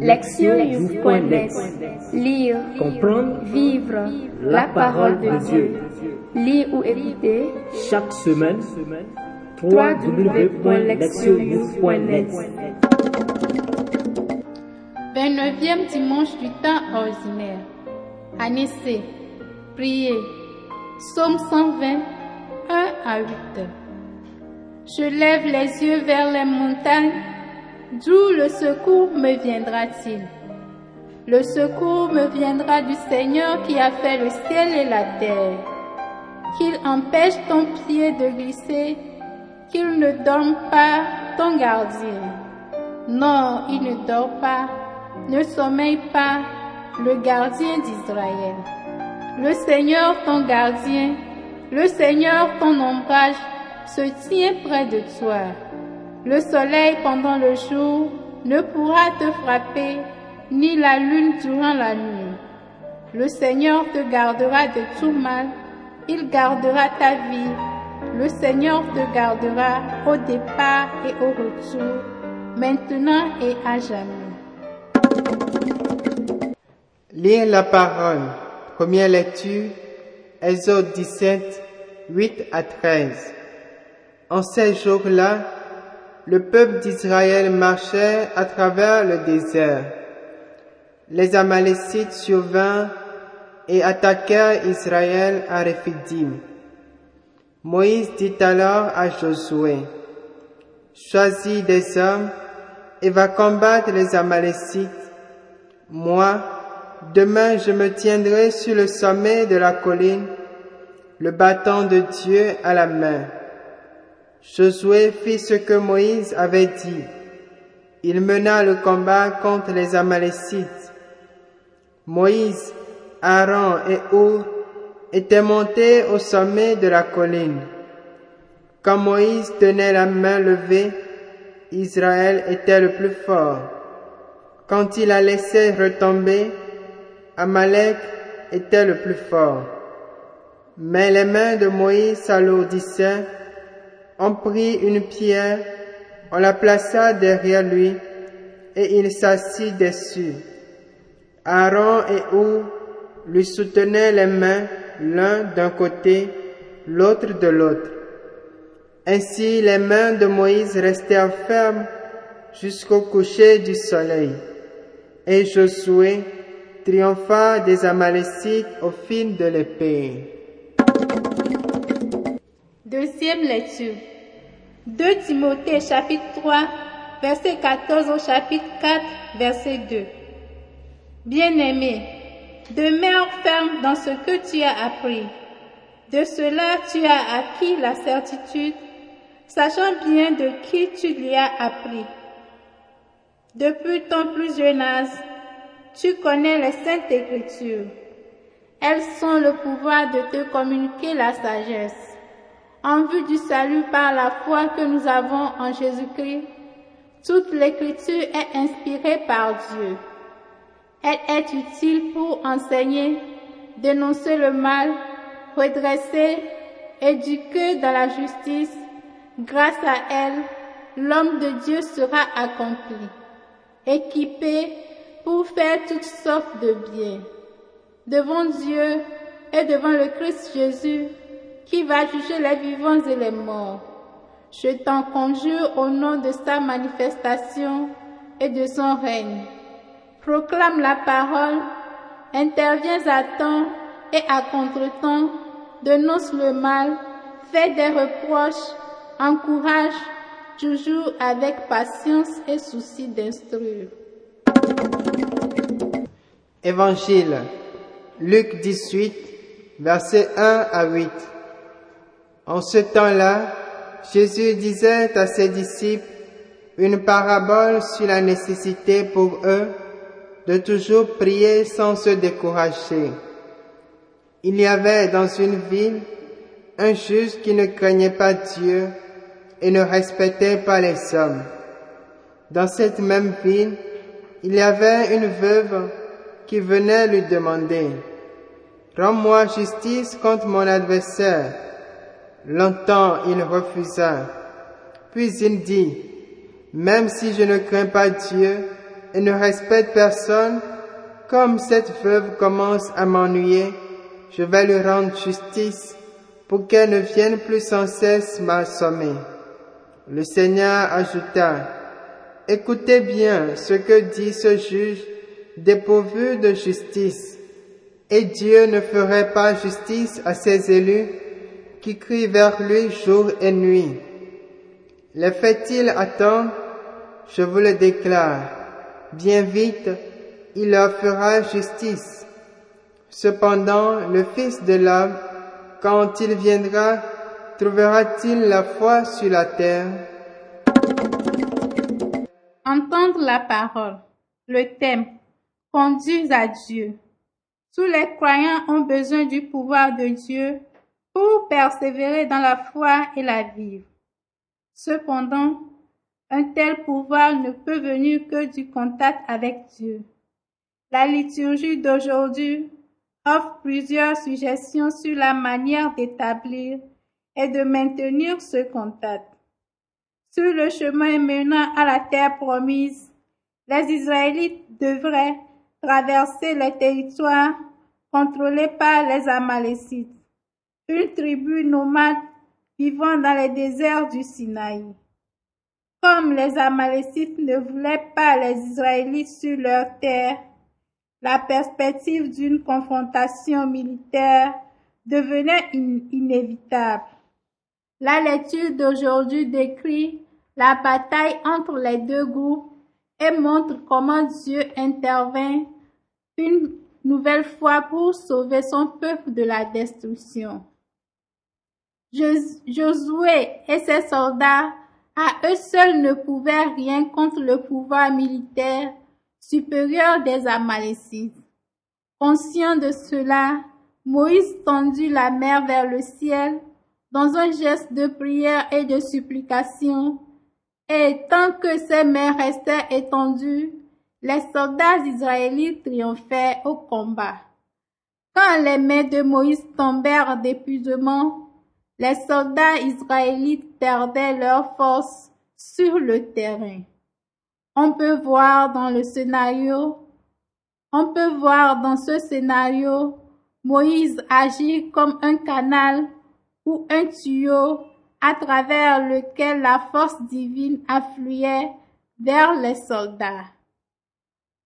Lectionnews.net Lire, Comprendre, vivre la parole de Dieu. Lire ou écouter chaque semaine, www.lectionnews.net 29e dimanche du temps ordinaire. Année C. Prier. Psaume 120, 1 à 8. Je lève les yeux vers les montagnes. D'où le secours me viendra-t-il? Le secours me viendra du Seigneur qui a fait le ciel et la terre. Qu'il empêche ton pied de glisser, qu'il ne dorme pas ton gardien. Non, il ne dort pas, ne sommeille pas le gardien d'Israël. Le Seigneur ton gardien, le Seigneur ton ombrage se tient près de toi. Le soleil pendant le jour ne pourra te frapper, ni la lune durant la nuit. Le Seigneur te gardera de tout mal, il gardera ta vie. Le Seigneur te gardera au départ et au retour, maintenant et à jamais. Lire la parole. Première lecture, Exode 17, 8 à 13. En ces jours-là, le peuple d'Israël marchait à travers le désert. Les Amalécites survinrent et attaquèrent Israël à Rephidim. Moïse dit alors à Josué, Choisis des hommes et va combattre les Amalécites. Moi, demain je me tiendrai sur le sommet de la colline, le bâton de Dieu à la main. Josué fit ce que Moïse avait dit. Il mena le combat contre les Amalécites. Moïse, Aaron et Our étaient montés au sommet de la colline. Quand Moïse tenait la main levée, Israël était le plus fort. Quand il la laissait retomber, Amalek était le plus fort. Mais les mains de Moïse s'alourdissaient on prit une pierre, on la plaça derrière lui, et il s'assit dessus. Aaron et Ou lui soutenaient les mains l'un d'un côté, l'autre de l'autre. Ainsi les mains de Moïse restèrent fermes jusqu'au coucher du soleil. Et Josué triompha des Amalécites au fil de l'épée. Deuxième lecture. 2 Timothée chapitre 3, verset 14 au chapitre 4, verset 2. Bien-aimé, demeure ferme dans ce que tu as appris. De cela tu as acquis la certitude, sachant bien de qui tu lui as appris. Depuis ton plus jeune âge, tu connais les saintes écritures. Elles sont le pouvoir de te communiquer la sagesse en vue du salut par la foi que nous avons en Jésus-Christ, toute l'écriture est inspirée par Dieu. Elle est utile pour enseigner, dénoncer le mal, redresser, éduquer dans la justice. Grâce à elle, l'homme de Dieu sera accompli, équipé pour faire toutes sortes de biens. Devant Dieu et devant le Christ Jésus, qui va juger les vivants et les morts. Je t'en conjure au nom de sa manifestation et de son règne. Proclame la parole, interviens à temps et à contre-temps, dénonce le mal, fais des reproches, encourage, toujours avec patience et souci d'instruire. Évangile, Luc 18, versets 1 à 8. En ce temps-là, Jésus disait à ses disciples une parabole sur la nécessité pour eux de toujours prier sans se décourager. Il y avait dans une ville un juge qui ne craignait pas Dieu et ne respectait pas les hommes. Dans cette même ville, il y avait une veuve qui venait lui demander, Rends-moi justice contre mon adversaire. Longtemps il refusa. Puis il dit, Même si je ne crains pas Dieu, et ne respecte personne, comme cette veuve commence à m'ennuyer, je vais lui rendre justice pour qu'elle ne vienne plus sans cesse m'assommer. Le Seigneur ajouta, Écoutez bien ce que dit ce juge dépourvu de justice. Et Dieu ne ferait pas justice à ses élus qui crient vers lui jour et nuit. Les fait-il attendre Je vous le déclare. Bien vite, il leur fera justice. Cependant, le Fils de l'homme, quand il viendra, trouvera-t-il la foi sur la terre? Entendre la parole. Le thème. Conduire à Dieu. Tous les croyants ont besoin du pouvoir de Dieu pour persévérer dans la foi et la vivre. Cependant, un tel pouvoir ne peut venir que du contact avec Dieu. La liturgie d'aujourd'hui offre plusieurs suggestions sur la manière d'établir et de maintenir ce contact. Sur le chemin menant à la terre promise, les Israélites devraient traverser les territoires contrôlés par les Amalécites, une tribu nomade vivant dans les déserts du Sinaï. Comme les Amalécites ne voulaient pas les Israélites sur leur terre, la perspective d'une confrontation militaire devenait inévitable. La lecture d'aujourd'hui décrit la bataille entre les deux groupes et montre comment Dieu intervint une nouvelle fois pour sauver son peuple de la destruction. Josué et ses soldats à eux seuls ne pouvaient rien contre le pouvoir militaire supérieur des Amalécites. Conscient de cela, Moïse tendit la mer vers le ciel dans un geste de prière et de supplication, et tant que ces mains restaient étendues, les soldats israélites triomphaient au combat. Quand les mains de Moïse tombèrent d'épuisement, les soldats israélites perdaient leur force sur le terrain. On peut voir dans le scénario, on peut voir dans ce scénario Moïse agir comme un canal ou un tuyau à travers lequel la force divine affluait vers les soldats.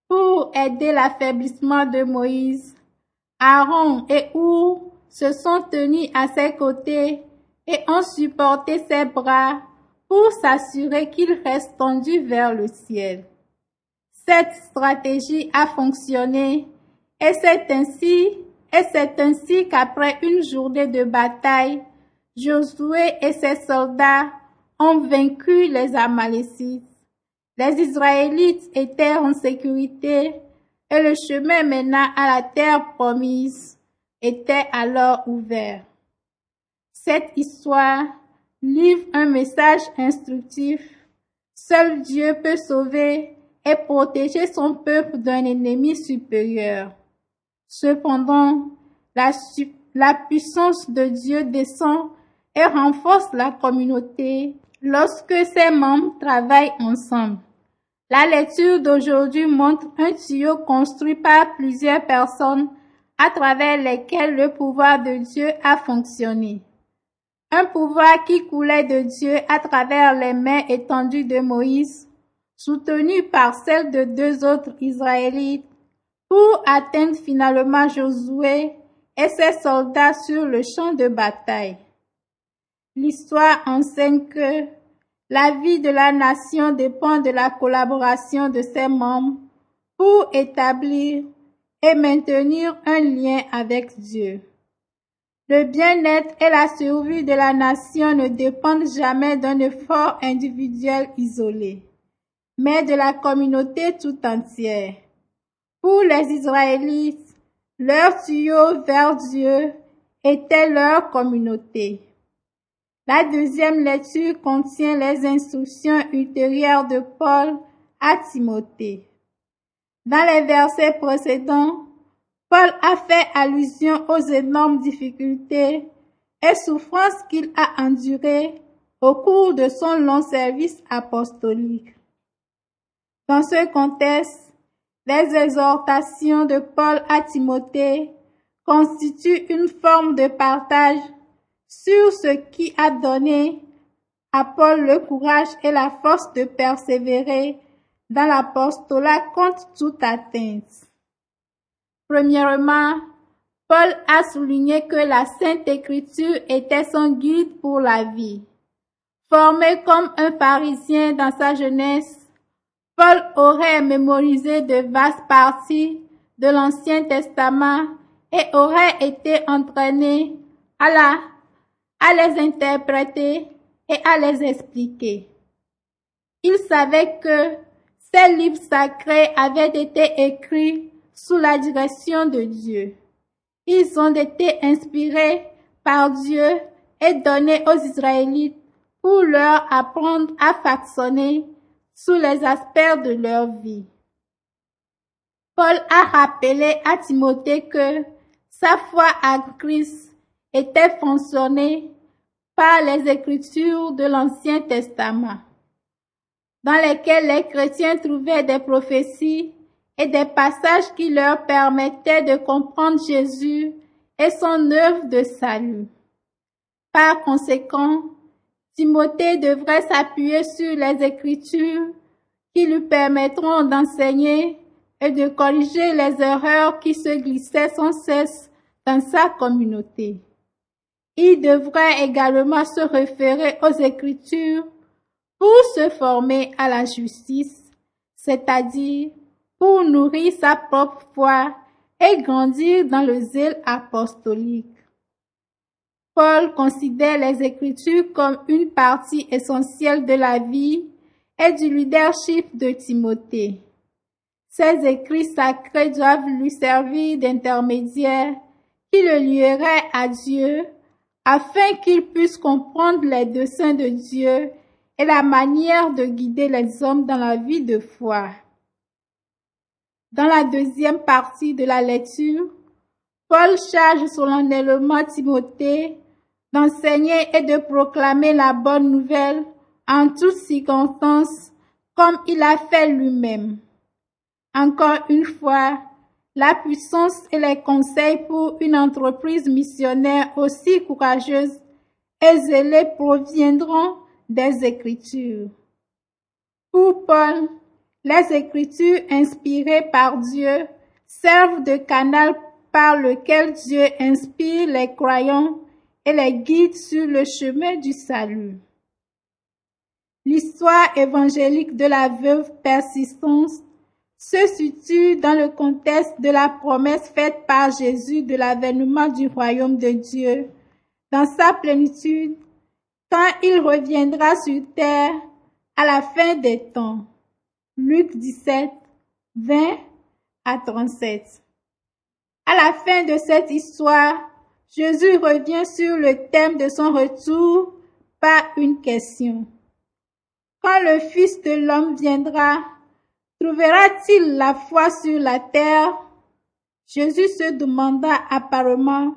Pour aider l'affaiblissement de Moïse, Aaron et Our se sont tenus à ses côtés et ont supporté ses bras pour s'assurer qu'il reste tendu vers le ciel. Cette stratégie a fonctionné et c'est ainsi, et c'est ainsi qu'après une journée de bataille, Josué et ses soldats ont vaincu les Amalécites. Les Israélites étaient en sécurité et le chemin menant à la terre promise était alors ouvert. Cette histoire livre un message instructif. Seul Dieu peut sauver et protéger son peuple d'un ennemi supérieur. Cependant, la, puissance de Dieu descend et renforce la communauté lorsque ses membres travaillent ensemble. La lecture d'aujourd'hui montre un tuyau construit par plusieurs personnes à travers lesquelles le pouvoir de Dieu a fonctionné. Un pouvoir qui coulait de Dieu à travers les mains étendues de Moïse, soutenu par celles de deux autres Israélites, pour atteindre finalement Josué et ses soldats sur le champ de bataille. L'histoire enseigne que la vie de la nation dépend de la collaboration de ses membres pour établir maintenir un lien avec Dieu. Le bien-être et la survie de la nation ne dépendent jamais d'un effort individuel isolé, mais de la communauté tout entière. Pour les Israélites, leur tuyau vers Dieu était leur communauté. La deuxième lecture contient les instructions ultérieures de Paul à Timothée. Dans les versets précédents, Paul a fait allusion aux énormes difficultés et souffrances qu'il a endurées au cours de son long service apostolique. Dans ce contexte, les exhortations de Paul à Timothée constituent une forme de partage sur ce qui a donné à Paul le courage et la force de persévérer dans l'apostolat contre toute atteinte. Premièrement, Paul a souligné que la Sainte Écriture était son guide pour la vie. Formé comme un pharisien dans sa jeunesse, Paul aurait mémorisé de vastes parties de l'Ancien Testament et aurait été entraîné à, la, à les interpréter et à les expliquer. Il savait que ces livres sacrés avaient été écrits sous la direction de Dieu. Ils ont été inspirés par Dieu et donnés aux Israélites pour leur apprendre à façonner sous les aspects de leur vie. Paul a rappelé à Timothée que sa foi à Christ était fonctionnée par les écritures de l'Ancien Testament, dans lesquelles les chrétiens trouvaient des prophéties et des passages qui leur permettaient de comprendre Jésus et son œuvre de salut. Par conséquent, Timothée devrait s'appuyer sur les Écritures qui lui permettront d'enseigner et de corriger les erreurs qui se glissaient sans cesse dans sa communauté. Il devrait également se référer aux Écritures pour se former à la justice, c'est-à-dire pour nourrir sa propre foi et grandir dans le zèle apostolique. Paul considère les Écritures comme une partie essentielle de la vie et du leadership de Timothée. Ces écrits sacrés doivent lui servir d'intermédiaire qui le lierait à Dieu afin qu'il puisse comprendre les desseins de Dieu et la manière de guider les hommes dans la vie de foi. Dans la deuxième partie de la lecture, Paul charge solennellement Timothée d'enseigner et de proclamer la bonne nouvelle en toutes circonstances comme il a fait lui-même. Encore une fois, la puissance et les conseils pour une entreprise missionnaire aussi courageuse et zélée proviendront des Écritures. Pour Paul, les Écritures inspirées par Dieu servent de canal par lequel Dieu inspire les croyants et les guide sur le chemin du salut. L'histoire évangélique de la veuve persistance se situe dans le contexte de la promesse faite par Jésus de l'avènement du royaume de Dieu dans sa plénitude quand il reviendra sur terre à la fin des temps. Luc 17, 20 à 37. À la fin de cette histoire, Jésus revient sur le thème de son retour par une question. Quand le Fils de l'homme viendra, trouvera-t-il la foi sur la terre? Jésus se demanda apparemment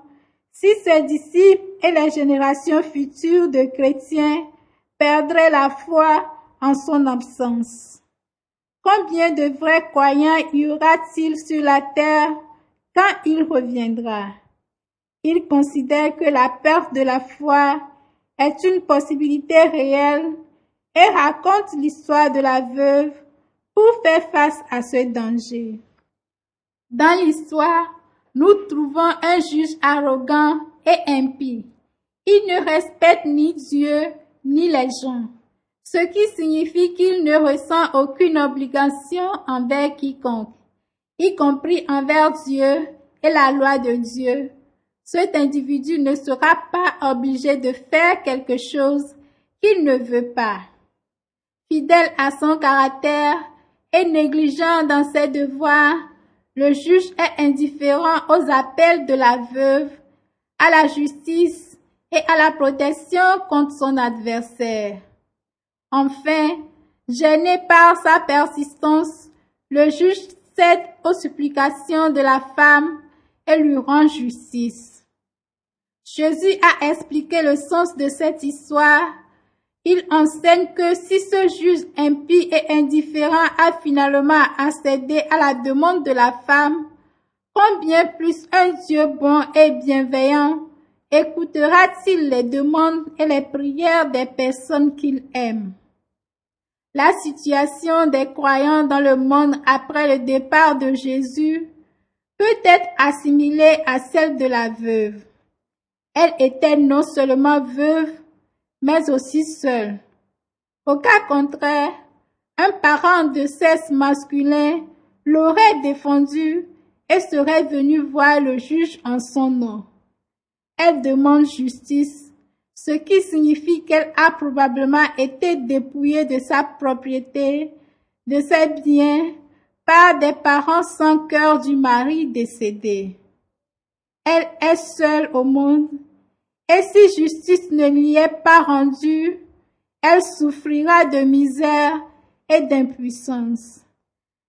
si ses disciples et les générations futures de chrétiens perdraient la foi en son absence. Combien de vrais croyants y aura-t-il sur la terre quand il reviendra? Il considère que la perte de la foi est une possibilité réelle et raconte l'histoire de la veuve pour faire face à ce danger. Dans l'histoire, nous trouvons un juge arrogant et impie. Il ne respecte ni Dieu ni les gens, ce qui signifie qu'il ne ressent aucune obligation envers quiconque, y compris envers Dieu et la loi de Dieu. Cet individu ne sera pas obligé de faire quelque chose qu'il ne veut pas. Fidèle à son caractère et négligent dans ses devoirs, le juge est indifférent aux appels de la veuve, à la justice et à la protection contre son adversaire. Enfin, gêné par sa persistance, le juge cède aux supplications de la femme et lui rend justice. Jésus a expliqué le sens de cette histoire. Il enseigne que si ce juge impie et indifférent a finalement accédé à la demande de la femme, combien plus un Dieu bon et bienveillant écoutera-t-il les demandes et les prières des personnes qu'il aime La situation des croyants dans le monde après le départ de Jésus peut être assimilée à celle de la veuve. Elle était non seulement veuve, mais aussi seule. Au cas contraire, un parent de sexe masculin l'aurait défendu et serait venu voir le juge en son nom. Elle demande justice, ce qui signifie qu'elle a probablement été dépouillée de sa propriété, de ses biens, par des parents sans cœur du mari décédé. Elle est seule au monde, et si justice ne lui est pas rendue, elle souffrira de misère et d'impuissance.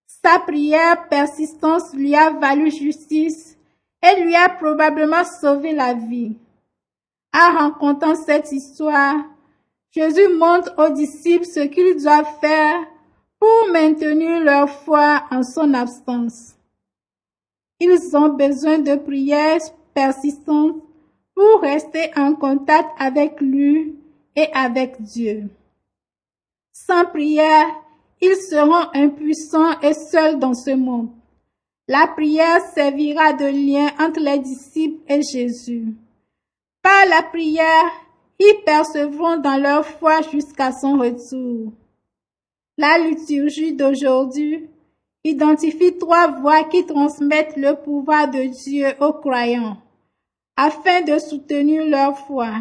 Sa prière persistance lui a valu justice et lui a probablement sauvé la vie. En rencontrant cette histoire, Jésus montre aux disciples ce qu'ils doivent faire pour maintenir leur foi en son absence. Ils ont besoin de prières persistantes pour rester en contact avec lui et avec Dieu. Sans prière, ils seront impuissants et seuls dans ce monde. La prière servira de lien entre les disciples et Jésus. Par la prière, ils percevront dans leur foi jusqu'à son retour. La liturgie d'aujourd'hui identifie trois voies qui transmettent le pouvoir de Dieu aux croyants afin de soutenir leur foi.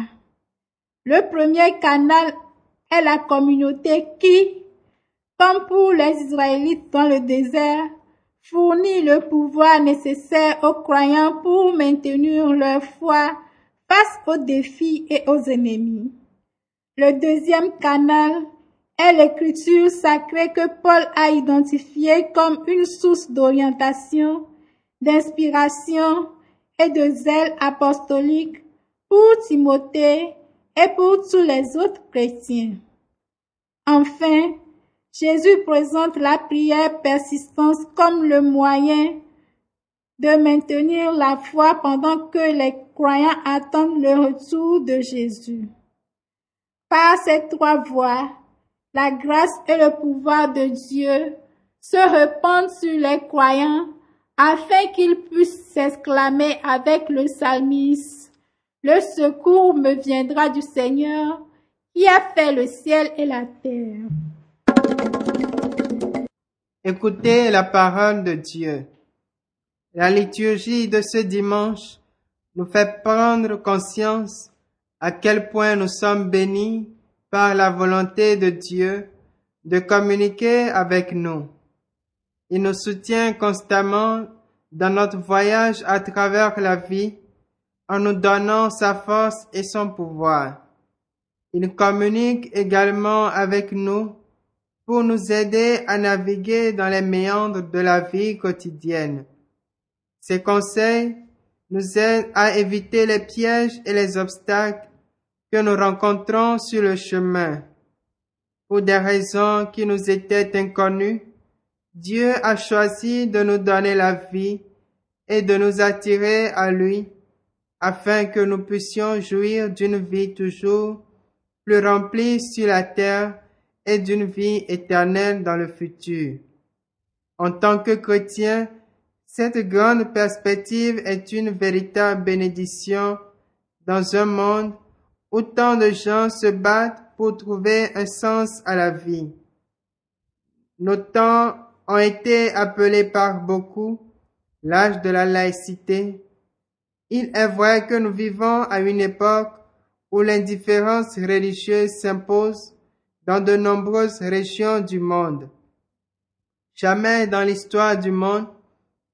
Le premier canal est la communauté qui, comme pour les Israélites dans le désert, fournit le pouvoir nécessaire aux croyants pour maintenir leur foi face aux défis et aux ennemis. Le deuxième canal est l'écriture sacrée que Paul a identifiée comme une source d'orientation, d'inspiration et de zèle apostolique pour Timothée et pour tous les autres chrétiens. Enfin, Jésus présente la prière persistance comme le moyen de maintenir la foi pendant que les croyants attendent le retour de Jésus. Par ces trois voies, la grâce et le pouvoir de Dieu se répandent sur les croyants afin qu'ils puissent s'exclamer avec le psalmiste, Le secours me viendra du Seigneur qui a fait le ciel et la terre. Écoutez la parole de Dieu. La liturgie de ce dimanche nous fait prendre conscience à quel point nous sommes bénis par la volonté de Dieu de communiquer avec nous. Il nous soutient constamment dans notre voyage à travers la vie en nous donnant sa force et son pouvoir. Il communique également avec nous pour nous aider à naviguer dans les méandres de la vie quotidienne. Ces conseils nous aident à éviter les pièges et les obstacles que nous rencontrons sur le chemin. Pour des raisons qui nous étaient inconnues, Dieu a choisi de nous donner la vie et de nous attirer à lui afin que nous puissions jouir d'une vie toujours plus remplie sur la terre et d'une vie éternelle dans le futur. En tant que chrétien, cette grande perspective est une véritable bénédiction dans un monde où tant de gens se battent pour trouver un sens à la vie. Nos ont été appelés par beaucoup l'âge de la laïcité. Il est vrai que nous vivons à une époque où l'indifférence religieuse s'impose dans de nombreuses régions du monde. Jamais dans l'histoire du monde,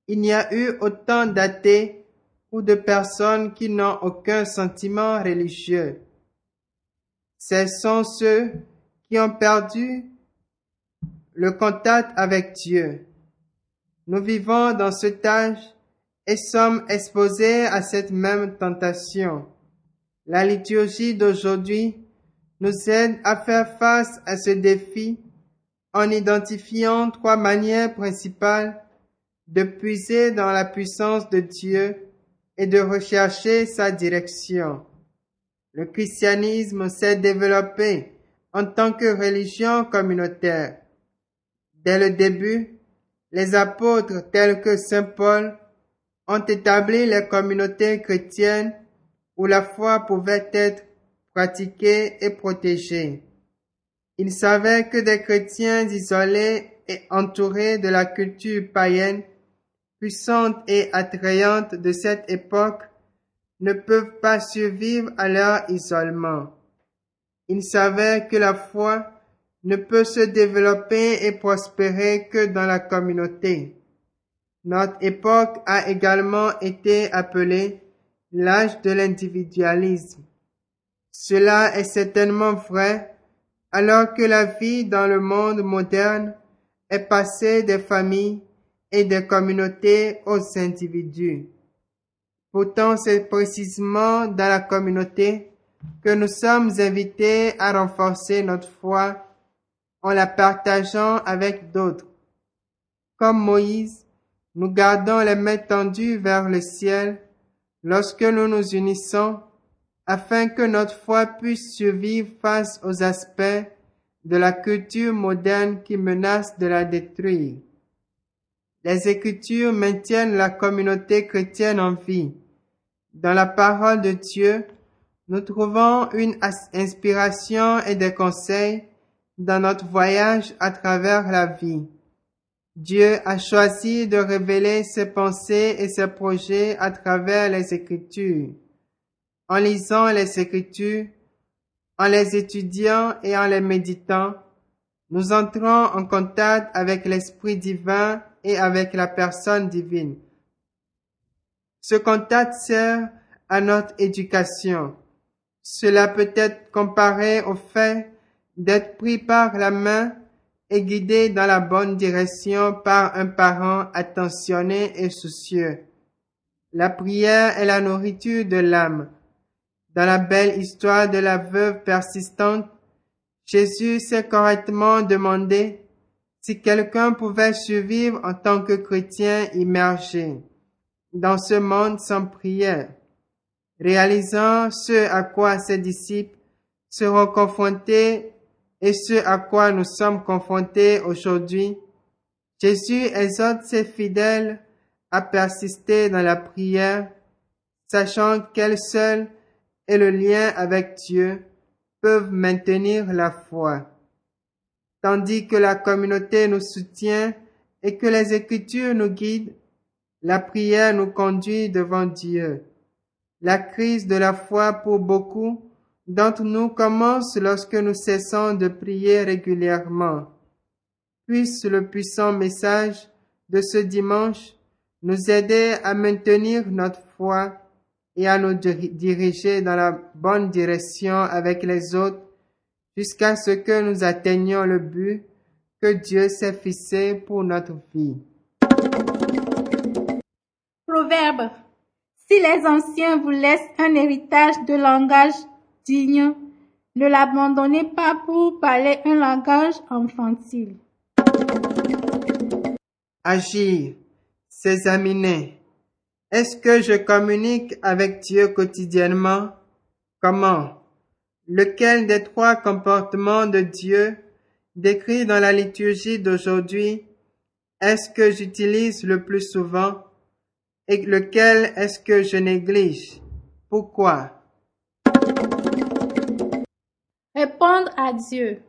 il n'y a eu autant d'athées ou de personnes qui n'ont aucun sentiment religieux. Ce sont ceux qui ont perdu le contact avec Dieu. Nous vivons dans cet âge et sommes exposés à cette même tentation. La liturgie d'aujourd'hui nous aide à faire face à ce défi en identifiant trois manières principales de puiser dans la puissance de Dieu et de rechercher sa direction. Le christianisme s'est développé en tant que religion communautaire. Dès le début, les apôtres tels que Saint Paul ont établi les communautés chrétiennes où la foi pouvait être pratiquée et protégée. Ils savaient que des chrétiens isolés et entourés de la culture païenne, puissante et attrayante de cette époque, ne peuvent pas survivre à leur isolement. Ils savaient que la foi ne peut se développer et prospérer que dans la communauté. Notre époque a également été appelée l'âge de l'individualisme. Cela est certainement vrai alors que la vie dans le monde moderne est passée des familles et des communautés aux individus. Pourtant, c'est précisément dans la communauté que nous sommes invités à renforcer notre foi en la partageant avec d'autres. Comme Moïse, nous gardons les mains tendues vers le ciel lorsque nous nous unissons afin que notre foi puisse survivre face aux aspects de la culture moderne qui menacent de la détruire. Les Écritures maintiennent la communauté chrétienne en vie. Dans la parole de Dieu, nous trouvons une inspiration et des conseils dans notre voyage à travers la vie. Dieu a choisi de révéler ses pensées et ses projets à travers les Écritures. En lisant les Écritures, en les étudiant et en les méditant, nous entrons en contact avec l'Esprit divin et avec la personne divine. Ce contact sert à notre éducation. Cela peut être comparé au fait d'être pris par la main et guidé dans la bonne direction par un parent attentionné et soucieux. La prière est la nourriture de l'âme. Dans la belle histoire de la veuve persistante, Jésus s'est correctement demandé si quelqu'un pouvait survivre en tant que chrétien immergé dans ce monde sans prière, réalisant ce à quoi ses disciples seront confrontés et ce à quoi nous sommes confrontés aujourd'hui. Jésus exhorte ses fidèles à persister dans la prière, sachant qu'elle seule et le lien avec Dieu peuvent maintenir la foi. Tandis que la communauté nous soutient et que les Écritures nous guident, la prière nous conduit devant Dieu. La crise de la foi pour beaucoup d'entre nous commence lorsque nous cessons de prier régulièrement. Puisse le puissant message de ce dimanche nous aider à maintenir notre foi et à nous diriger dans la bonne direction avec les autres jusqu'à ce que nous atteignions le but que Dieu s'est fixé pour notre vie. Proverbe. Si les anciens vous laissent un héritage de langage ne l'abandonnez pas pour parler un langage infantile. Agir, s'examiner, est-ce que je communique avec Dieu quotidiennement? Comment? Lequel des trois comportements de Dieu décrits dans la liturgie d'aujourd'hui est-ce que j'utilise le plus souvent? Et lequel est-ce que je néglige? Pourquoi? Répondre à Dieu.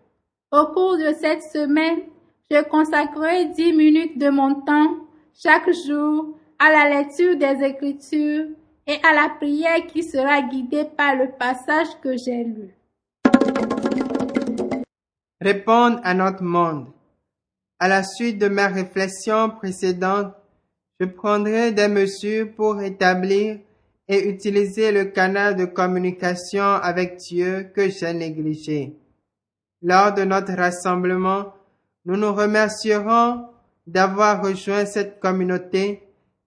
Au cours de cette semaine, je consacrerai dix minutes de mon temps chaque jour à la lecture des Écritures et à la prière qui sera guidée par le passage que j'ai lu. Répondre à notre monde. À la suite de mes réflexions précédentes, je prendrai des mesures pour établir et utiliser le canal de communication avec Dieu que j'ai négligé. Lors de notre rassemblement, nous nous remercierons d'avoir rejoint cette communauté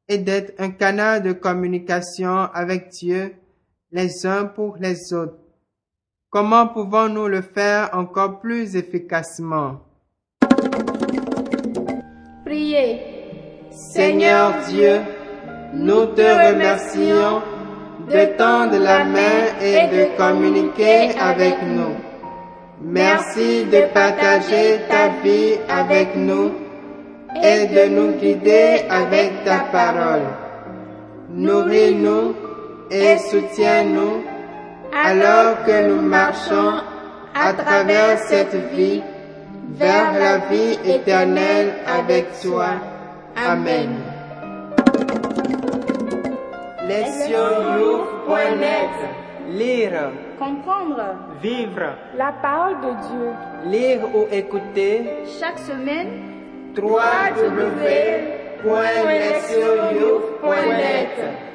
et d'être un canal de communication avec Dieu les uns pour les autres. Comment pouvons-nous le faire encore plus efficacement? Priez. Seigneur Dieu, nous te remercions de tendre la main et de communiquer avec nous. Merci de partager ta vie avec nous et de nous guider avec ta parole. Nourris-nous et soutiens-nous alors que nous marchons à travers cette vie vers la vie éternelle avec toi. Amen. Lesioyou.net Lire, Comprendre. Vivre. La parole de Dieu. lire ou écouter. Chaque semaine www.lesioyou.net